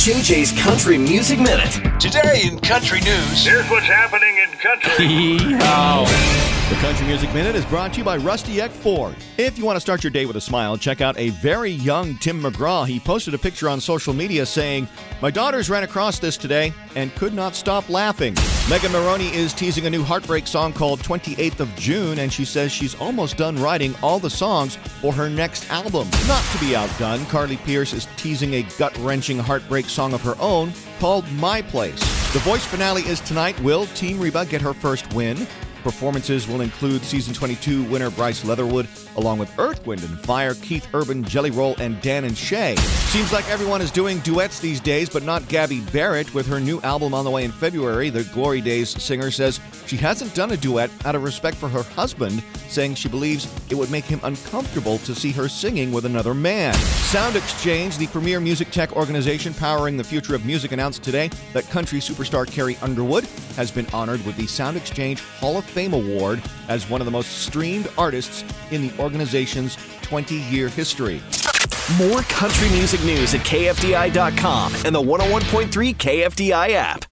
JJ's Country Music Minute. Today in country news. Here's what's happening in country. The Country Music Minute is brought to you by Rusty Eck Ford. If you want to start your day with a smile, check out a very young Tim McGraw. He posted a picture on social media saying, My daughters ran across this today and could not stop laughing. Megan Moroney is teasing a new heartbreak song called 28th of June, and she says she's almost done writing all the songs for her next album. Not to be outdone, Carly Pearce is teasing a gut wrenching heartbreak song of her own called My Place. The voice finale is tonight. Will Team Reba get her first win? Performances will include season 22 winner Bryce Leatherwood, along with Earth, Wind, and Fire, Keith Urban, Jelly Roll, and Dan and Shay. Seems like everyone is doing duets these days, but not Gabby Barrett. With her new album on the way in February, the Glory Days singer says she hasn't done a duet out of respect for her husband, saying she believes it would make him uncomfortable to see her singing with another man. Sound Exchange, the premier music tech organization powering the future of music, announced today that country superstar Carrie Underwood has been honored with the Sound Exchange Hall of Fame Award as one of the most streamed artists in the organization's 20 year history. More country music news at KFDI.com and the 101.3 KFDI app.